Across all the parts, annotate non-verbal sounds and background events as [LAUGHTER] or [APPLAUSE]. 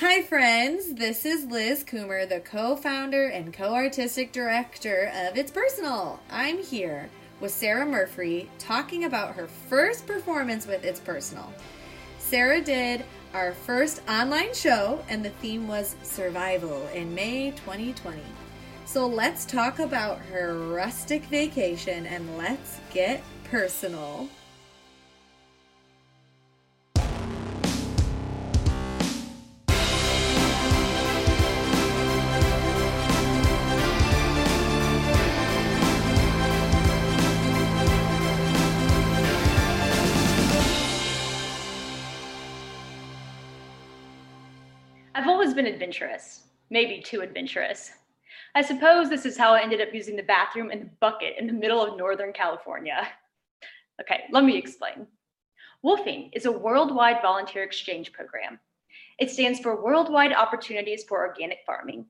Hi, friends. This is Liz Coomer, the co founder and co artistic director of It's Personal. I'm here with Sarah Murphy talking about her first performance with It's Personal. Sarah did our first online show, and the theme was survival in May 2020. So let's talk about her rustic vacation and let's get personal. Been adventurous, maybe too adventurous. I suppose this is how I ended up using the bathroom in the bucket in the middle of Northern California. Okay, let me explain. WWOOFing is a worldwide volunteer exchange program. It stands for Worldwide Opportunities for Organic Farming.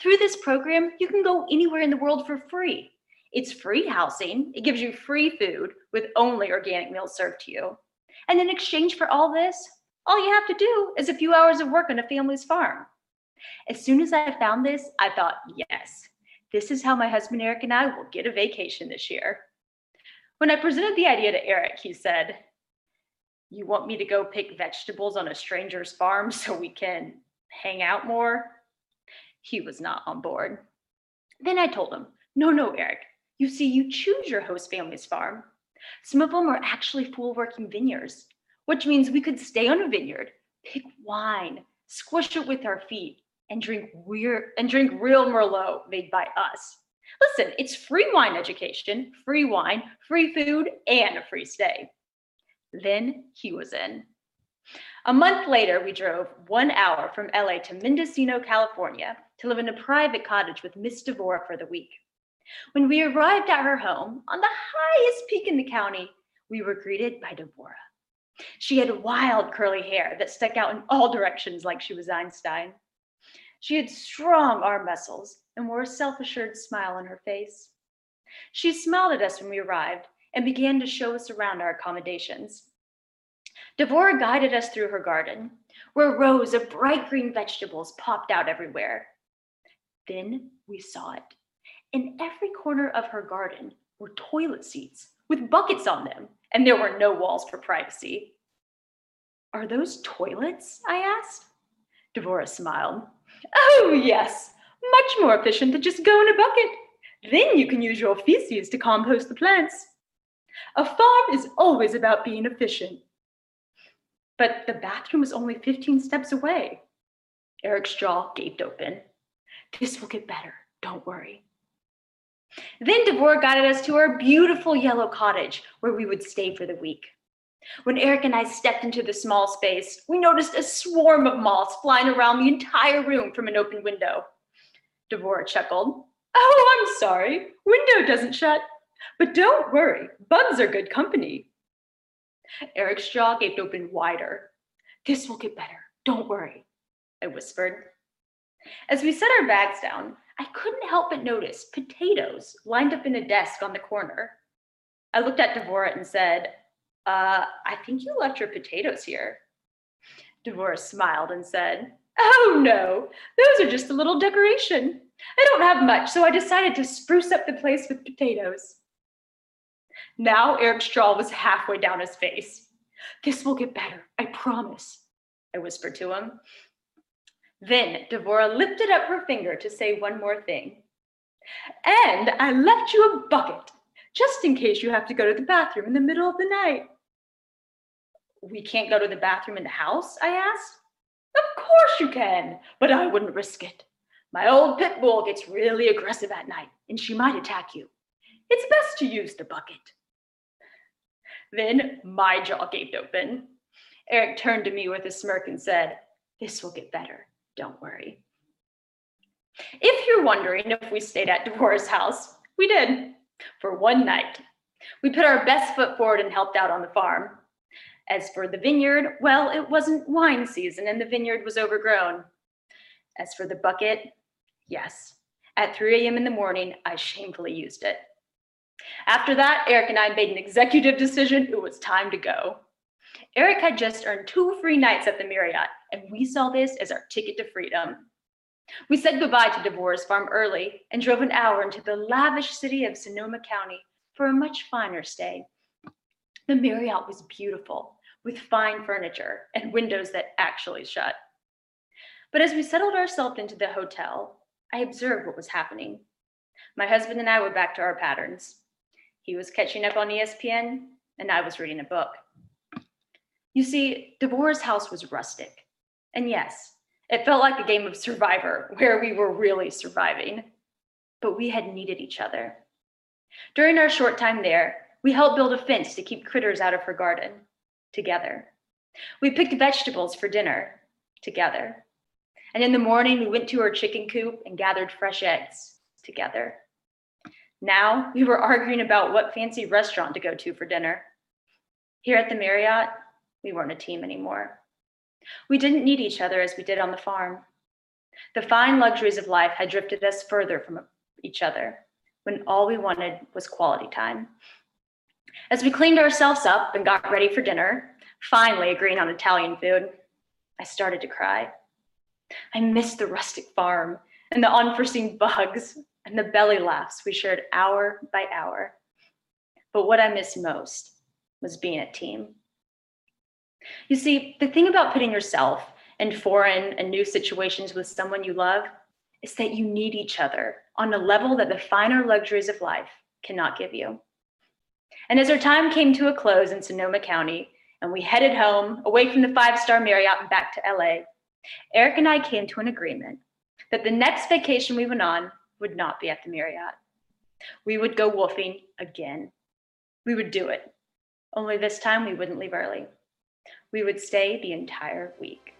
Through this program, you can go anywhere in the world for free. It's free housing, it gives you free food with only organic meals served to you. And in exchange for all this, all you have to do is a few hours of work on a family's farm. As soon as I found this, I thought, yes, this is how my husband Eric and I will get a vacation this year. When I presented the idea to Eric, he said, You want me to go pick vegetables on a stranger's farm [LAUGHS] so we can hang out more? He was not on board. Then I told him, No, no, Eric. You see, you choose your host family's farm. Some of them are actually full working vineyards, which means we could stay on a vineyard, pick wine, squish it with our feet, and drink weird and drink real Merlot made by us. Listen, it's free wine education, free wine, free food, and a free stay. Then he was in. A month later, we drove one hour from LA to Mendocino, California to live in a private cottage with Miss Devora for the week. When we arrived at her home on the highest peak in the county, we were greeted by Devora. She had wild curly hair that stuck out in all directions like she was Einstein. She had strong arm muscles and wore a self assured smile on her face. She smiled at us when we arrived and began to show us around our accommodations. Devora guided us through her garden, where rows of bright green vegetables popped out everywhere. Then we saw it. In every corner of her garden were toilet seats with buckets on them, and there were no walls for privacy. Are those toilets? I asked. Devora smiled. Oh, yes, much more efficient than just go in a bucket. Then you can use your feces to compost the plants. A farm is always about being efficient. But the bathroom is only 15 steps away. Eric's jaw gaped open. This will get better, don't worry. Then Devora guided us to our beautiful yellow cottage where we would stay for the week. When Eric and I stepped into the small space, we noticed a swarm of moths flying around the entire room from an open window. Devora chuckled. Oh, I'm sorry. Window doesn't shut. But don't worry, bugs are good company. Eric's jaw gaped open wider. This will get better. Don't worry, I whispered. As we set our bags down, I couldn't help but notice potatoes lined up in a desk on the corner. I looked at Devora and said, uh, I think you left your potatoes here. Devora smiled and said, Oh no, those are just a little decoration. I don't have much, so I decided to spruce up the place with potatoes. Now Eric's jaw was halfway down his face. This will get better, I promise, I whispered to him. Then Devora lifted up her finger to say one more thing. And I left you a bucket, just in case you have to go to the bathroom in the middle of the night. We can't go to the bathroom in the house? I asked. Of course you can, but I wouldn't risk it. My old pit bull gets really aggressive at night, and she might attack you. It's best to use the bucket. Then my jaw gaped open. Eric turned to me with a smirk and said, This will get better. Don't worry. If you're wondering if we stayed at Devora's house, we did for one night. We put our best foot forward and helped out on the farm. As for the vineyard, well, it wasn't wine season and the vineyard was overgrown. As for the bucket, yes, at 3 a.m. in the morning, I shamefully used it. After that, Eric and I made an executive decision. It was time to go. Eric had just earned two free nights at the Marriott, and we saw this as our ticket to freedom. We said goodbye to Devora's farm early and drove an hour into the lavish city of Sonoma County for a much finer stay. The Marriott was beautiful, with fine furniture and windows that actually shut. But as we settled ourselves into the hotel, I observed what was happening. My husband and I were back to our patterns. He was catching up on ESPN, and I was reading a book. You see, Devora's house was rustic. And yes, it felt like a game of survivor where we were really surviving. But we had needed each other. During our short time there, we helped build a fence to keep critters out of her garden together. We picked vegetables for dinner together. And in the morning, we went to her chicken coop and gathered fresh eggs together. Now we were arguing about what fancy restaurant to go to for dinner. Here at the Marriott, we weren't a team anymore. We didn't need each other as we did on the farm. The fine luxuries of life had drifted us further from each other when all we wanted was quality time. As we cleaned ourselves up and got ready for dinner, finally agreeing on Italian food, I started to cry. I missed the rustic farm and the unforeseen bugs and the belly laughs we shared hour by hour. But what I missed most was being a team. You see, the thing about putting yourself in foreign and new situations with someone you love is that you need each other on a level that the finer luxuries of life cannot give you. And as our time came to a close in Sonoma County and we headed home away from the five star Marriott and back to LA, Eric and I came to an agreement that the next vacation we went on would not be at the Marriott. We would go WWOOFing again. We would do it. Only this time we wouldn't leave early. We would stay the entire week.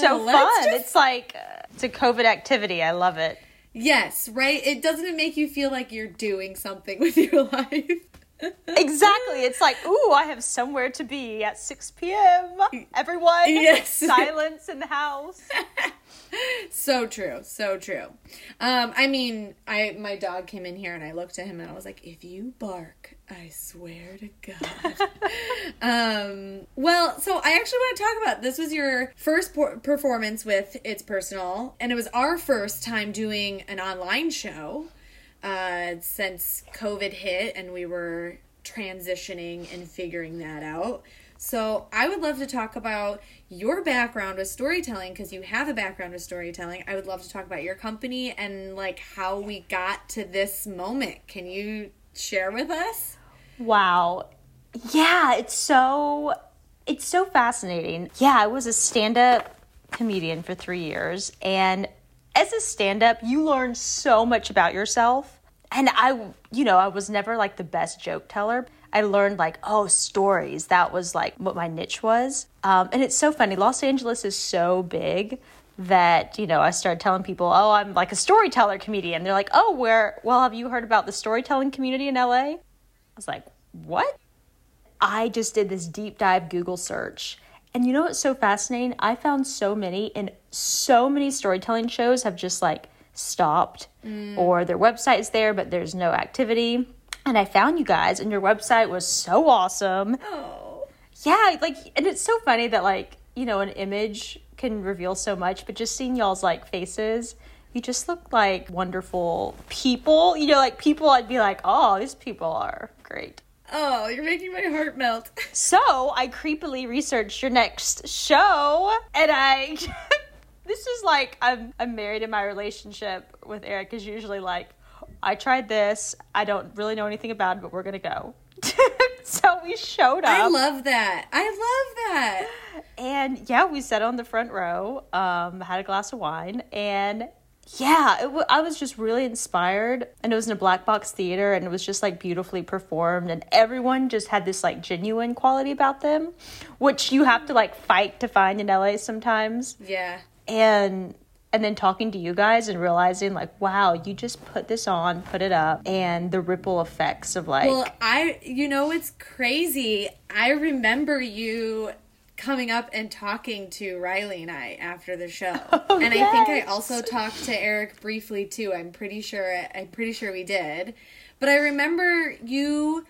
So fun. just- It's like uh, it's a COVID activity. I love it. Yes, right? It doesn't make you feel like you're doing something [LAUGHS] with your life. Exactly. It's like, ooh, I have somewhere to be at 6 p.m. Everyone, Yes. [LAUGHS] silence in the house. [LAUGHS] so true, so true. Um, I mean, I my dog came in here and I looked at him and I was like, if you bark, I swear to God. [LAUGHS] um, well, so I actually want to talk about this was your first por- performance with It's Personal, and it was our first time doing an online show uh, since COVID hit and we were transitioning and figuring that out. So, I would love to talk about your background with storytelling because you have a background with storytelling. I would love to talk about your company and like how we got to this moment. Can you share with us? Wow. Yeah, it's so it's so fascinating. Yeah, I was a stand-up comedian for 3 years and as a stand-up, you learn so much about yourself. And I, you know, I was never like the best joke teller. I learned like, oh, stories. That was like what my niche was. Um, and it's so funny. Los Angeles is so big that you know I started telling people, oh, I'm like a storyteller comedian. They're like, oh, where? Well, have you heard about the storytelling community in LA? I was like, what? I just did this deep dive Google search. And you know what's so fascinating? I found so many, and so many storytelling shows have just like stopped, mm. or their website is there, but there's no activity. And I found you guys, and your website was so awesome. [GASPS] Oh. Yeah, like, and it's so funny that, like, you know, an image can reveal so much, but just seeing y'all's like faces, you just look like wonderful people. You know, like people I'd be like, oh, these people are great. Oh, you're making my heart melt. [LAUGHS] So I creepily researched your next show, and I. [LAUGHS] this is like I'm I'm married in my relationship with Eric is usually like I tried this. I don't really know anything about it, but we're gonna go. [LAUGHS] so we showed up. I love that. I love that. And yeah, we sat on the front row, um, had a glass of wine, and yeah, it w- I was just really inspired. And it was in a black box theater and it was just like beautifully performed. And everyone just had this like genuine quality about them, which you have to like fight to find in LA sometimes. Yeah. And and then talking to you guys and realizing like wow you just put this on put it up and the ripple effects of like Well, I, you know, it's crazy. I remember you coming up and talking to Riley and I after the show, [LAUGHS] Oh, and I think I also talked to Eric briefly too. I'm pretty sure. I'm pretty sure we did, but I remember you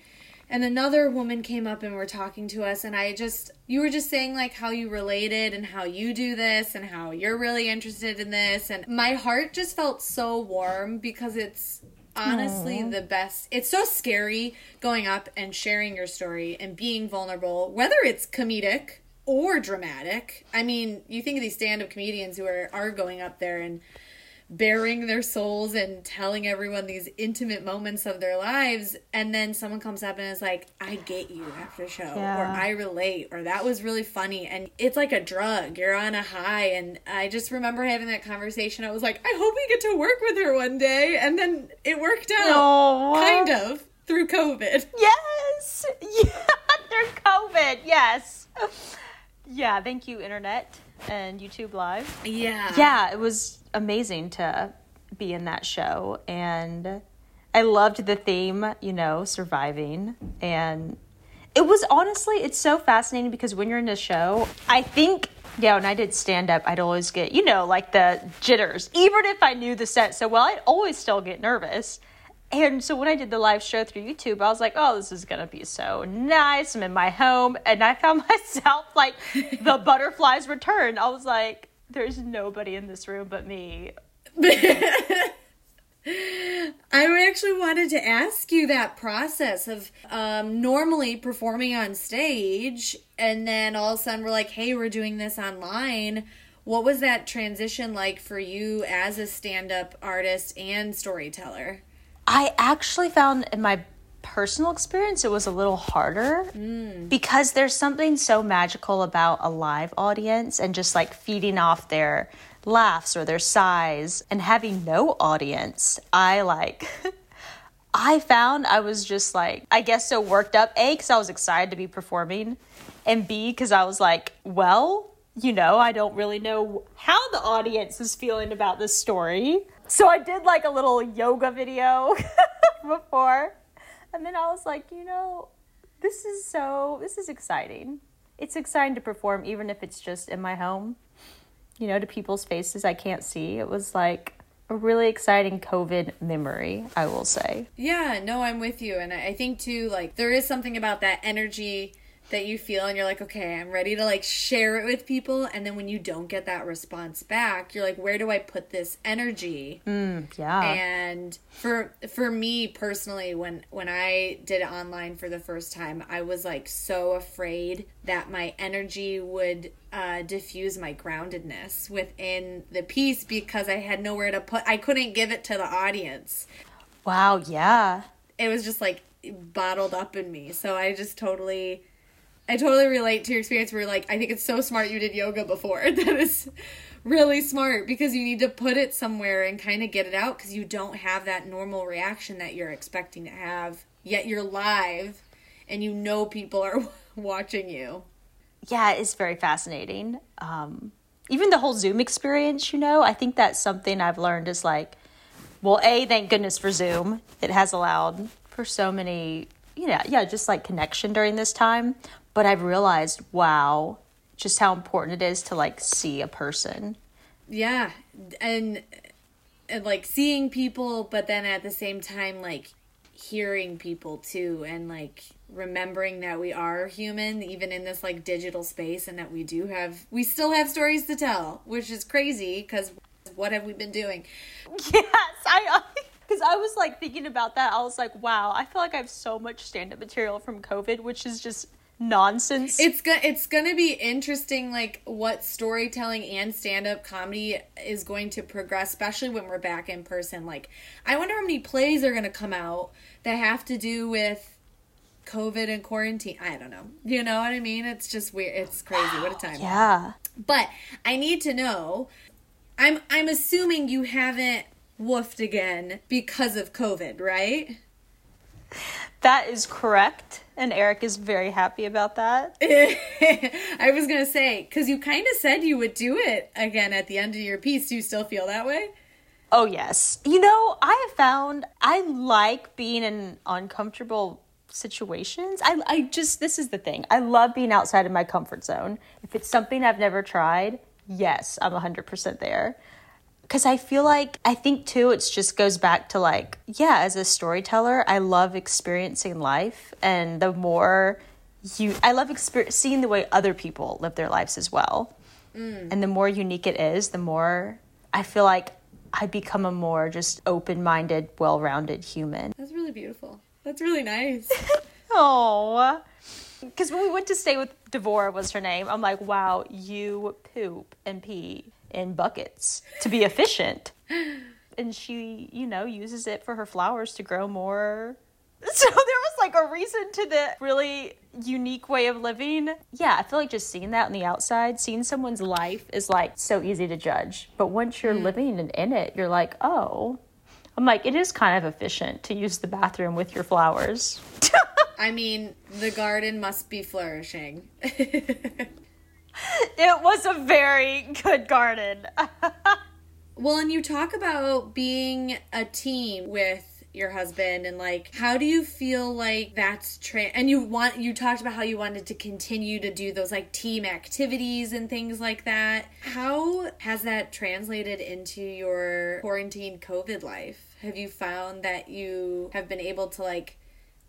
and another woman came up and were talking to us, and I just you were just saying like how you related and how you do this and how you're really interested in this, and my heart just felt so warm because it's honestly the best. It's so scary going up and sharing your story and being vulnerable, whether it's comedic or dramatic. I mean, you think of these stand-up comedians who are are going up there and baring their souls and telling everyone these intimate moments of their lives. And then someone comes up and is like i get you after the show or i relate or that was really funny. And it's like a drug. You're on a high. And i just remember having that conversation. I was like i hope we get to work with her one day. And then it worked out. Aw. kind of through covid. [LAUGHS] Yes. [LAUGHS] Yeah through covid. Yes. Yeah thank you internet and youtube live. Yeah. Yeah, it was amazing to be in that show. And I loved the theme, you know, surviving. And it was honestly, it's so fascinating because when you're in a show, I think, yeah, when I did stand up, I'd always get, you know, like the jitters. Even if I knew the set so well, I'd always still get nervous. And so when I did the live show through YouTube, I was like, oh, this is going to be so nice. I'm in my home. And I found [LAUGHS] myself like the butterflies return. I was like, there's nobody in this room but me. [LAUGHS] I actually wanted to ask you that process of um, normally performing on stage, and then all of a sudden we're like, hey, we're doing this online. What was that transition like for you as a stand up artist and storyteller? I actually found in my personal experience it was a little harder mm. because there's something so magical about a live audience and just like feeding off their laughs or their sighs and having no audience. I like [LAUGHS] I found I was just like, I guess so worked up. A, because I was excited to be performing, and B, because I was like, well, you know, I don't really know how the audience is feeling about this story. So I did like a little yoga video [LAUGHS] before. And then I was like, you know, this is so, this is exciting. It's exciting to perform, even if it's just in my home, you know, to people's faces I can't see. It was like a really exciting COVID memory, I will say. Yeah, no, I'm with you. And I think too, like, there is something about that energy that you feel, and you're like, okay, I'm ready to like share it with people. And then when you don't get that response back, you're like, where do I put this energy? Yeah. and for for me personally when when i did it online for the first time i was like so afraid that my energy would uh, diffuse my groundedness within the piece because i had nowhere to put i couldn't give it to the audience wow, yeah. it was just like bottled up in me so i just totally i totally relate to your experience where like i think it's so smart you did yoga before [LAUGHS] that is really smart because you need to put it somewhere and kind of get it out because you don't have that normal reaction that you're expecting to have yet you're live and you know people are [LAUGHS] watching you Yeah, it's very fascinating. Um, even the whole Zoom experience, you know, I think that's something I've learned is like, well, A, thank goodness for Zoom. It has allowed for so many, you know, yeah, just like connection during this time. But I've realized, wow, just how important it is to like see a person. yeah and and like seeing people but then at the same time like hearing people too and like remembering that we are human even in this like digital space and that we do have we still have stories to tell which is crazy because what have we been doing [LAUGHS] Yes, I because I was like thinking about that. I was like, wow, I feel like I have so much stand up material from COVID, which is just nonsense. it's gonna it's gonna be interesting like what storytelling and stand-up comedy is going to progress especially when we're back in person. Like i wonder how many plays are gonna come out that have to do with covid and quarantine. I don't know. You know what i mean? It's just weird. It's crazy. What a time. [SIGHS] Yeah. but I need to know I'm I'm assuming you haven't woofed again because of COVID, right? [LAUGHS] That is correct. And Eric is very happy about that. [LAUGHS] I was going to say, because you kind of said you would do it again at the end of your piece. Do you still feel that way? Oh, yes. You know, I have found I like being in uncomfortable situations. I, I just, this is the thing. I love being outside of my comfort zone. If it's something I've never tried, yes, I'm 100% there because I feel like I think too it just goes back to like yeah as a storyteller I love experiencing life and the more you I love exper- seeing the way other people live their lives as well. Mm. and the more unique it is the more I feel like I become a more just open-minded well-rounded human. That's really beautiful. That's really nice. [LAUGHS] Oh because when we went to stay with Devora was her name I'm like wow you poop and pee in buckets to be efficient. and she, you know, uses it for her flowers to grow more. [LAUGHS] So there was like a reason to the really unique way of living. Yeah, I feel like just seeing that on the outside, seeing someone's life is like so easy to judge. But once you're mm. living and in it, you're like, oh, I'm like, it is kind of efficient to use the bathroom with your flowers. [LAUGHS] I mean, the garden must be flourishing. [LAUGHS] [LAUGHS] it was a very good garden. [LAUGHS] well, and you talk about being a team with your husband and like how do you feel like that's tra- and you want you talked about how you wanted to continue to do those like team activities and things like that. How has that translated into your quarantine covid life? Have you found that you have been able to like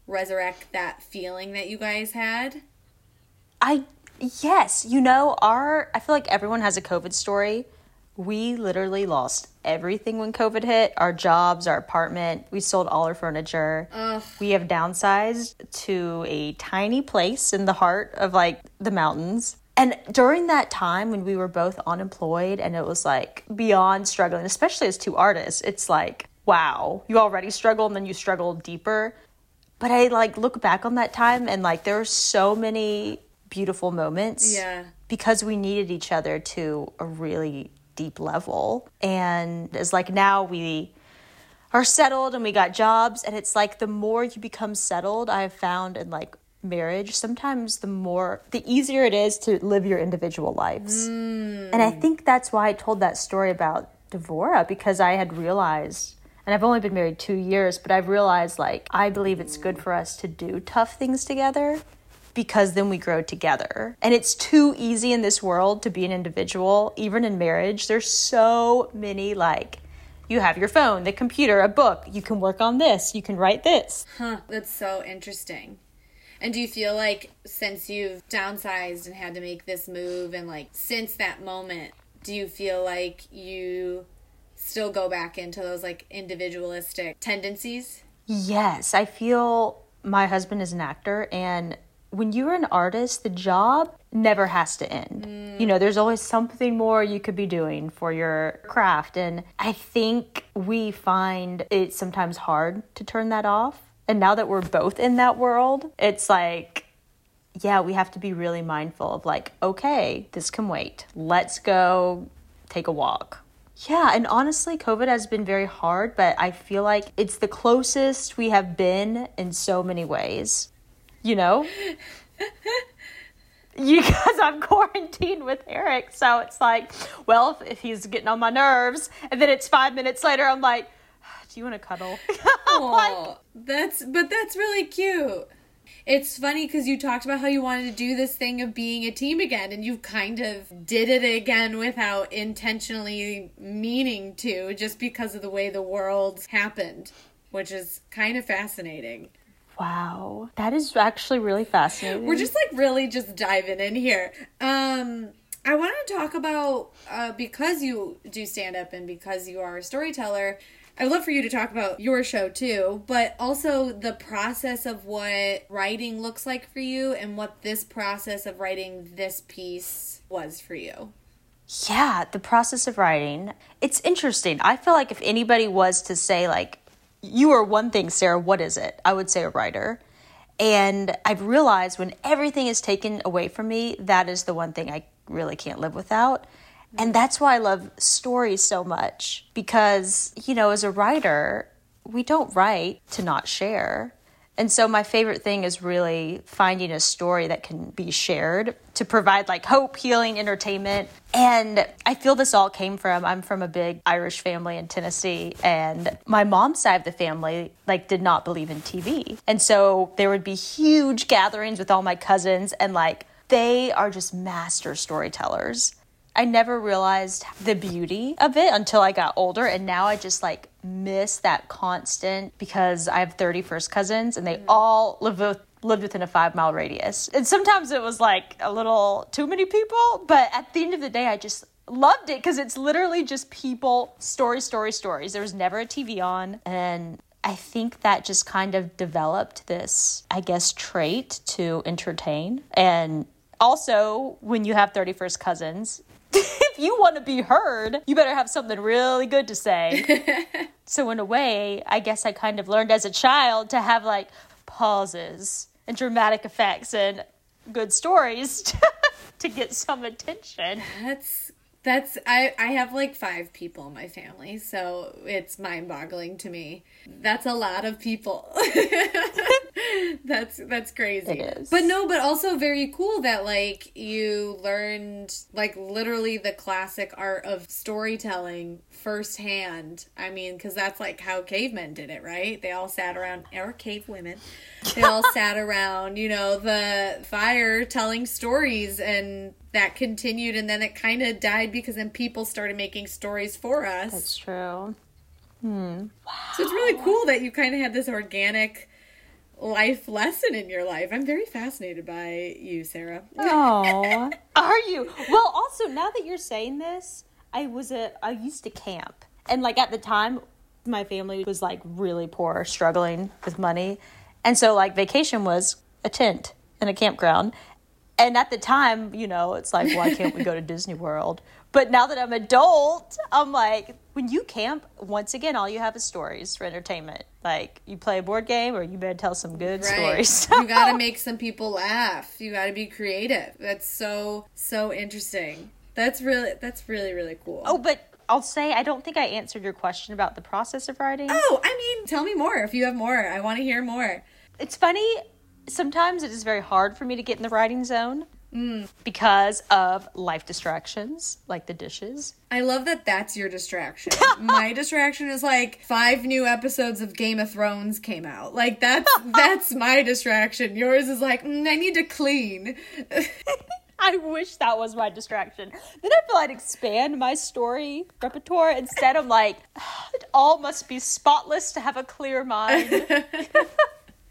resurrect that feeling that you guys had? I Yes, you know, our I feel like everyone has a COVID story. We literally lost everything when COVID hit our jobs, our apartment. We sold all our furniture. Ugh. We have downsized to a tiny place in the heart of like the mountains. And during that time when we were both unemployed and it was like beyond struggling, especially as two artists, it's like, wow, you already struggle and then you struggle deeper. But I like look back on that time and like there are so many beautiful moments. Yeah. Because we needed each other to a really deep level. And it's like now we are settled and we got jobs and it's like the more you become settled, I've found in like marriage, sometimes the more the easier it is to live your individual lives. Mm. And I think that's why I told that story about Devora because I had realized and I've only been married 2 years, but I've realized like I believe it's good for us to do tough things together because then we grow together. And it's too easy in this world to be an individual, even in marriage. There's so many like you have your phone, the computer, a book, you can work on this, you can write this. Huh, that's so interesting. And do you feel like since you've downsized and had to make this move and like since that moment, do you feel like you still go back into those like individualistic tendencies? Yes, I feel my husband is an actor and when you're an artist, the job never has to end. Mm. You know, there's always something more you could be doing for your craft. And I think we find it sometimes hard to turn that off. And now that we're both in that world, it's like, yeah, we have to be really mindful of like, okay, this can wait. Let's go take a walk. Yeah, and honestly, COVID has been very hard, but I feel like it's the closest we have been in so many ways you know? [LAUGHS] because I'm quarantined with Eric, so it's like, well, if, if, he's getting on my nerves, and then it's five minutes later, I'm like, ah, do you want to cuddle? [LAUGHS] like, that's but that's really cute. It's funny because you talked about how you wanted to do this thing of being a team again, and you kind of did it again without intentionally meaning to, just because of the way the world happened, which is kind of fascinating. Wow. That is actually really fascinating. We're just like really just diving in here. Um I want to talk about uh, because you do stand up and because you are a storyteller. I'd love for you to talk about your show too, but also the process of what writing looks like for you and what this process of writing this piece was for you. Yeah, the process of writing. It's interesting. I feel like if anybody was to say, like, you are one thing, Sarah. What is it? I would say a writer. And I've realized when everything is taken away from me, that is the one thing I really can't live without. And mm-hmm. that's why I love stories so much because, you know, as a writer, we don't write to not share. And so my favorite thing is really finding a story that can be shared to provide like hope, healing, entertainment. And I feel this all came from I'm from a big Irish family in Tennessee and my mom's side of the family like did not believe in TV. And so there would be huge gatherings with all my cousins and like they are just master storytellers. I never realized the beauty of it until I got older. And now I just like miss that constant because I have 30 first cousins and they mm. all live with lived within a five mile radius. And sometimes it was like a little too many people, but at the end of the day, I just loved it because it's literally just people, story, story, stories. There was never a TV on. And I think that just kind of developed this, I guess, trait to entertain. And also, when you have 31st cousins, [LAUGHS] if you want to be heard, you better have something really good to say. [LAUGHS] so, in a way, I guess I kind of learned as a child to have like pauses and dramatic effects and good stories [LAUGHS] to get some attention. That's that's I I have like 5 people in my family, so it's mind-boggling to me. That's a lot of people. [LAUGHS] that's that's crazy. It is. But no, but also very cool that like you learned like literally the classic art of storytelling firsthand. I mean, cuz that's like how cavemen did it, right? They all sat around or cave women. They all [LAUGHS] sat around, you know, the fire telling stories and that continued and then it kind of died because then people started making stories for us. That's true. Hmm. So it's really cool that you kind of had this organic life lesson in your life. I'm very fascinated by you, Sarah. Oh, [LAUGHS] are you? Well, also now that you're saying this, I was a I used to camp, and like at the time, my family was like really poor, struggling with money, and so like vacation was a tent and a campground. And at the time, you know, it's like, why can't we go to [LAUGHS] Disney World? But now that I'm adult, I'm like, when you camp, once again, all you have is stories for entertainment. Like you play a board game, or you better tell some good stories. you got to [LAUGHS] make some people laugh. You got to be creative. That's so so interesting. That's really that's really really cool. Oh, but I'll say I don't think I answered your question about the process of writing. Oh, I mean, tell me more if you have more. I want to hear more. It's funny. Sometimes it is very hard for me to get in the writing zone because of life distractions, like the dishes. I love that that's your distraction. [LAUGHS] My distraction is like five new episodes of Game of Thrones came out. Like that's [LAUGHS] that's my distraction. Yours is like mm, I need to clean. [LAUGHS] I wish that was my distraction. Then I feel I'd expand my story repertoire. Instead, I'm like, [SIGHS] it all must be spotless to have a clear mind.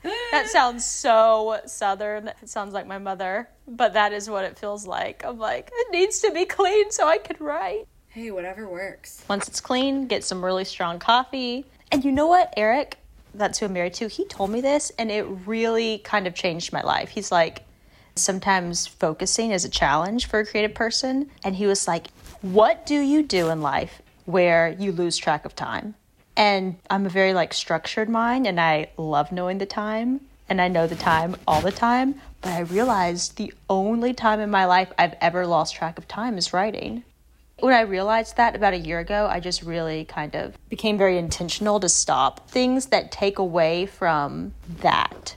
That sounds so southern. It sounds like my mother, but that is what it feels like. I'm like, it needs to be clean so I can write. hey, whatever works. Once it's clean, get some really strong coffee. And you know what, Eric, that's who I'm married to, he told me this and it really kind of changed my life. He's like, sometimes focusing is a challenge for a creative person. And he was like, What do you do in life where you lose track of time? And I'm a very like structured mind and I love knowing the time and I know the time all the time. But I realized the only time in my life I've ever lost track of time is writing. When I realized that about a year ago, I just really kind of became very intentional to stop things that take away from that.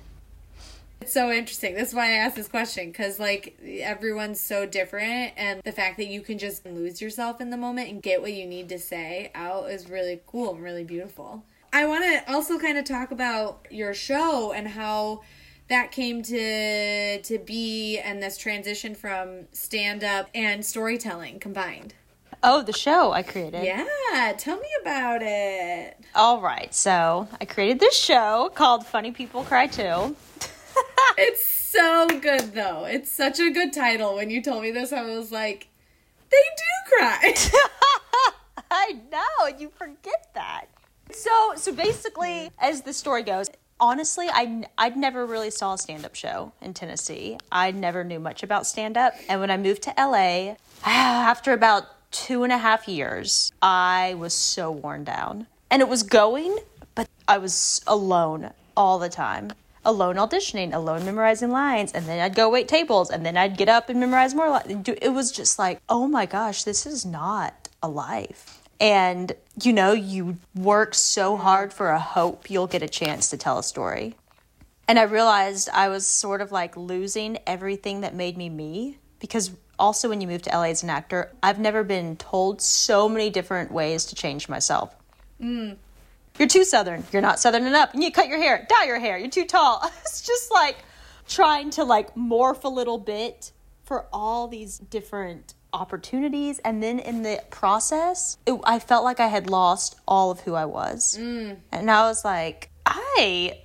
It's so interesting. That's why I asked this question because, like, everyone's so different, and the fact that you can just lose yourself in the moment and get what you need to say out is really cool and really beautiful. I want to also kind of talk about your show and how that came to to be and this transition from stand up and storytelling combined. Oh, the show I created. Yeah, tell me about it. All right, so I created this show called Funny People Cry Too. [LAUGHS] [LAUGHS] It's so good though. It's such a good title. When you told me this, I was like, they do cry. [LAUGHS] I know, and you forget that. So, so basically, as the story goes, honestly, I I'd never really saw a stand up show in Tennessee. I never knew much about stand up, and when I moved to LA, [SIGHS] after about two and a half years, I was so worn down, and it was going, but I was alone all the time. Alone auditioning, alone memorizing lines, and then I'd go wait tables, and then I'd get up and memorize more lines. It was just like, oh my gosh, this is not a life. And you know, you work so hard for a hope you'll get a chance to tell a story. And I realized I was sort of like losing everything that made me me because also when you move to LA as an actor, I've never been told so many different ways to change myself. Mm. You're too southern. You're not southern enough. You need to cut your hair, dye your hair. You're too tall. [LAUGHS] It's just like trying to like morph a little bit for all these different opportunities and then in the process it, i felt like i had lost all of who i was mm. and i was like i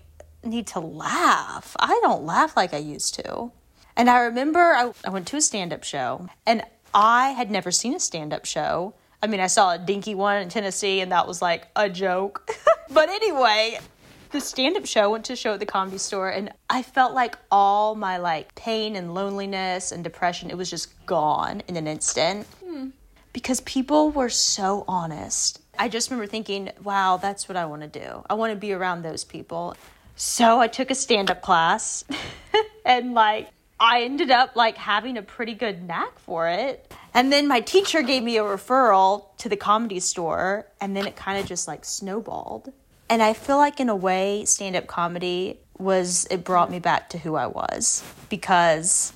need to laugh. I don't laugh like I used to. And I remember I, I went to a stand up show and I had never seen a stand up show. I mean, I saw a dinky one in Tennessee and that was like a joke. [LAUGHS] but anyway, the stand up show went to show at the comedy store and I felt like all my like pain and loneliness and depression, it was just gone in an instant. Hmm. Because people were so honest. I just remember thinking, wow, that's what I want to do. I want to be around those people. So I took a stand up class [LAUGHS] and like I ended up like having a pretty good knack for it. And then my teacher gave me a referral to the comedy store and then it kind of just like snowballed. And I feel like in a way stand up comedy was it brought me back to who I was because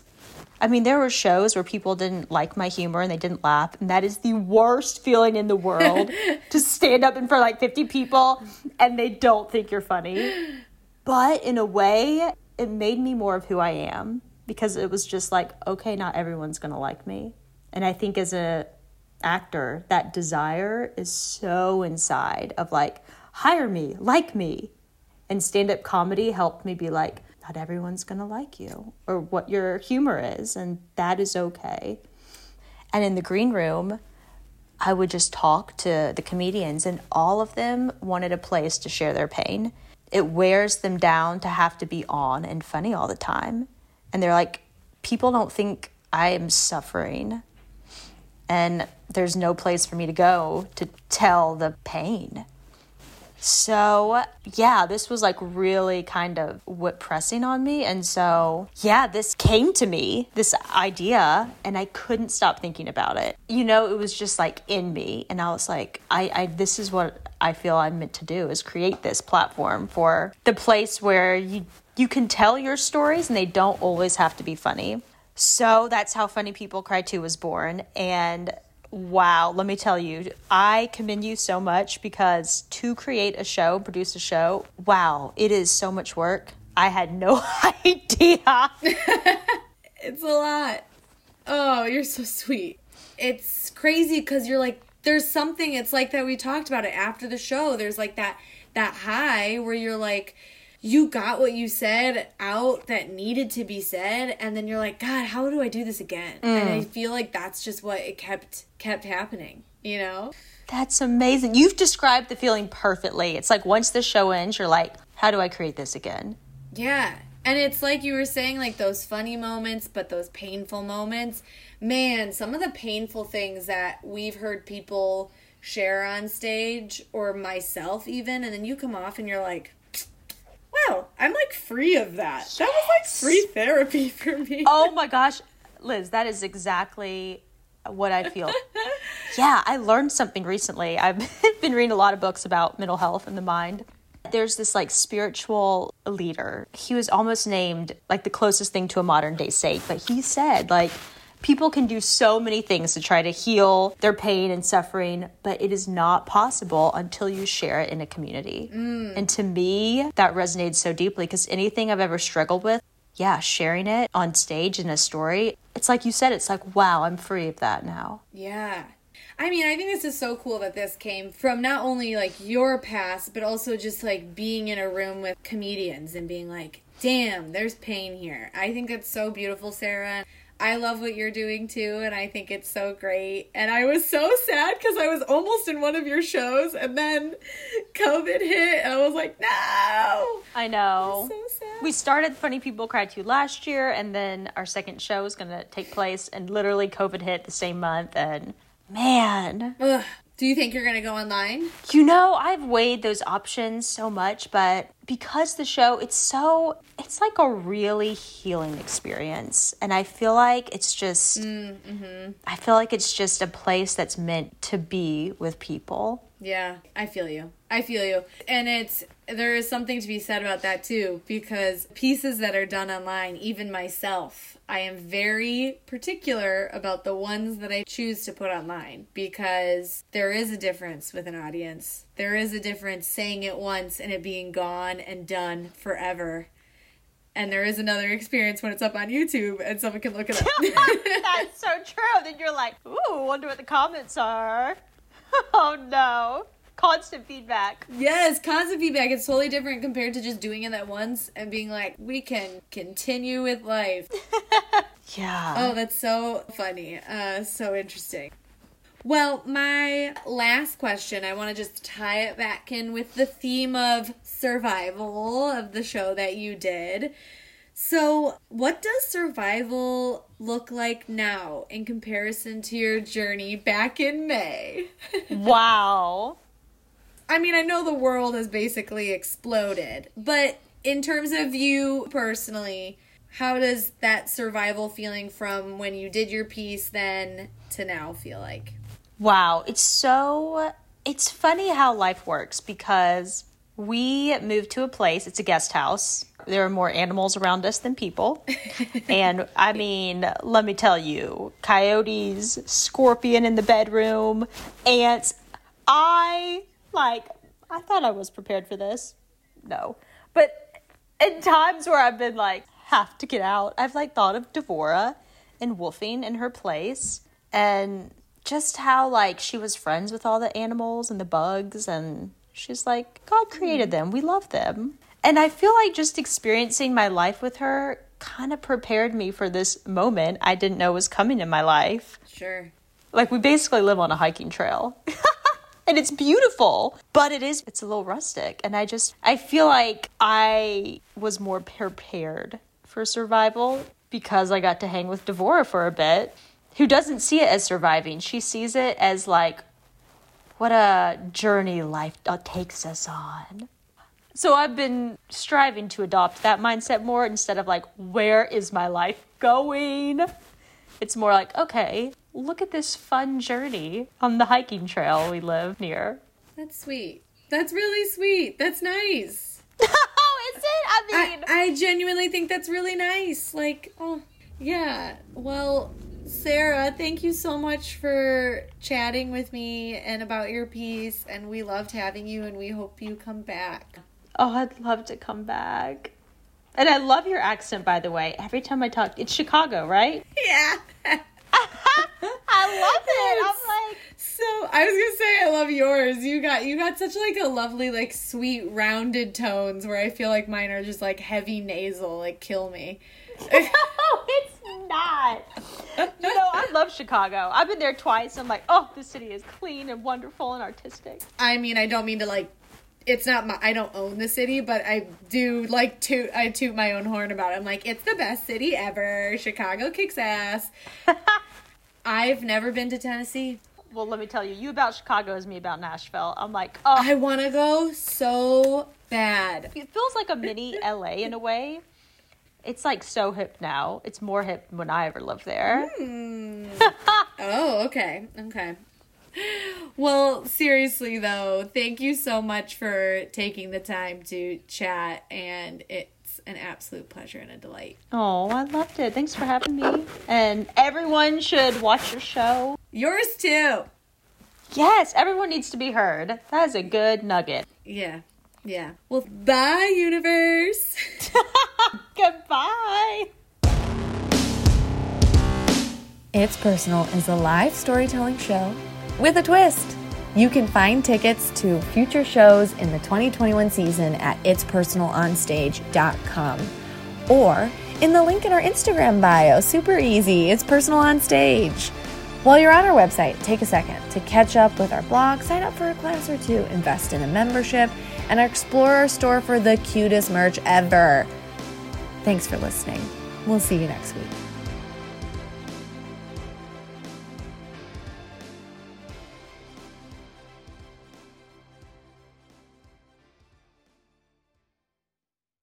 I mean, there were shows where people didn't like my humor and they didn't laugh, and that is the worst feeling in the world [LAUGHS] to stand up in front of like 50 people and they don't think you're funny. But in a way, it made me more of who I am because it was just like, okay, not everyone's going to like me. And I think as a actor, that desire is so inside of like, hire me, like me. And stand up comedy helped me be like, not everyone's going to like you or what your humor is, and that is okay. And in the green room, I would just talk to the comedians, and all of them wanted a place to share their pain it wears them down to have to be on and funny all the time. And they're like, people don't think I am suffering. And there's no place for me to go to tell the pain. So, yeah, this was like really kind of what pressing on me. And so, yeah, this came to me, this idea, and I couldn't stop thinking about it. You know, it was just like in me. And I was like, I, I this is what I feel I'm meant to do is create this platform for the place where you you can tell your stories and they don't always have to be funny. So that's how Funny People Cry Too was born. And Wow, let me tell you, I commend you so much because to create a show, produce a show, wow, it is so much work. I had no [LAUGHS] idea. [LAUGHS] it's a lot. Oh, you're so sweet. It's crazy because you're like, there's something, it's like that we talked about it after the show. There's like that that high where you're like, you got what you said out that needed to be said and then you're like god how do i do this again? Mm. and i feel like that's just what it kept kept happening you know? That's amazing. You've described the feeling perfectly. It's like once the show ends you're like how do i create this again? Yeah. And it's like you were saying like those funny moments but those painful moments. Man some of the painful things that we've heard people share on stage or myself even and then you come off and you're like wow, I'm like free of that. Yes. That was like free therapy [LAUGHS] for me. Oh my gosh, Liz, that is exactly what I feel. [LAUGHS] yeah, I learned something recently. I've [LAUGHS] been reading a lot of books about mental health and the mind. There's this like spiritual leader. He was almost named like the closest thing to a modern day saint, but he said like People can do so many things to try to heal their pain and suffering, but it is not possible until you share it in a community. Mm. And to me, that resonates so deeply because anything I've ever struggled with, yeah, sharing it on stage in a story, it's like you said, it's like, wow, I'm free of that now. Yeah. I mean, I think this is so cool that this came from not only like your past, but also just like being in a room with comedians and being like, damn, there's pain here. I think that's so beautiful, Sarah. I love what you're doing too, and I think it's so great. And I was so sad because I was almost in one of your shows, and then COVID hit, and I was like, no. I know. So sad. we started Funny People Cry Too last year, and then our second show is going to take place, and literally COVID hit the same month, and man. Ugh. Do you think you're going to go online? You know, I've weighed those options so much, but because the show, it's so, it's like a really healing experience. And I feel like it's just, mm-hmm. I feel like it's just a place that's meant to be with people. Yeah, I feel you. I feel you. And it's there is something to be said about that too because pieces that are done online, even myself, I am very particular about the ones that I choose to put online because there is a difference with an audience. There is a difference saying it once and it being gone and done forever. And there is another experience when it's up on YouTube and someone can look it up. [LAUGHS] That's [LAUGHS] so true. Then you're like, ooh, wonder what the comments are. [LAUGHS] Oh no constant feedback. Yes, constant feedback. It's totally different compared to just doing it at once and being like, we can continue with life. [LAUGHS] yeah. Oh, that's so funny. Uh, so interesting. Well, my last question, I want to just tie it back in with the theme of survival of the show that you did. So, what does survival look like now in comparison to your journey back in May? [LAUGHS] wow. I mean, I know the world has basically exploded, but in terms of you personally, how does that survival feeling from when you did your piece then to now feel like? Wow, it's so it's funny how life works because we moved to a place, it's a guest house. There are more animals around us than people. [LAUGHS] and I mean, let me tell you, coyotes, scorpion in the bedroom, ants. I like, I thought I was prepared for this. No. But in times where I've been like, have to get out, I've like thought of Devora and WWOOFing in her place and just how like she was friends with all the animals and the bugs and she's like God created mm-hmm. them. We love them. And I feel like just experiencing my life with her kind of prepared me for this moment I didn't know was coming in my life. Sure. Like we basically live on a hiking trail. [LAUGHS] and it's beautiful, but it is it's a little rustic and I just I feel like I was more prepared for survival because I got to hang with Devora for a bit, who doesn't see it as surviving. She sees it as like what a journey life uh, takes us on. So I've been striving to adopt that mindset more instead of like, where is my life going? It's more like, okay, look at this fun journey on the hiking trail we live near. That's sweet. That's really sweet. That's nice. [LAUGHS] oh, is it? I mean, I, I genuinely think that's really nice. Like, oh, yeah. Well, Sarah, thank you so much for chatting with me and about your piece. And we loved having you, and we hope you come back. Oh, I'd love to come back. And I love your accent, by the way. Every time I talk, it's Chicago, right? [LAUGHS] Yeah. [LAUGHS] I love it. I'm like so I was gonna say I love yours. You got you got such like a lovely, like sweet, rounded tones where I feel like mine are just like heavy nasal, like kill me. [LAUGHS] no, it's not. You know, I love Chicago. I've been there twice. I'm like, oh, this city is clean and wonderful and artistic. I mean, I don't mean to like it's not my I don't own the city, but I do like toot I toot my own horn about it. I'm like, it's the best city ever. Chicago kicks ass. [LAUGHS] I've never been to Tennessee. Well, let me tell you, you about Chicago is me about Nashville. I'm like, oh, I want to go so bad. It feels like a mini LA in a way. It's like so hip now. It's more hip when I ever lived there. Mm. [LAUGHS] oh, okay. Okay. Well, seriously though, thank you so much for taking the time to chat and it's an absolute pleasure and a delight. Oh, I loved it. Thanks for having me. And everyone should watch your show. Yours too. Yes, everyone needs to be heard. That is a good nugget. Yeah. Yeah. Well, bye universe. [LAUGHS] Goodbye. It's Personal is a live storytelling show with a twist. You can find tickets to future shows in the 2021 season at itspersonalonstage.com or in the link in our Instagram bio. Super easy. It's personal on stage. While you're on our website, take a second to catch up with our blog, sign up for a class or two, invest in a membership, and explore our store for the cutest merch ever. Thanks for listening. We'll see you next week.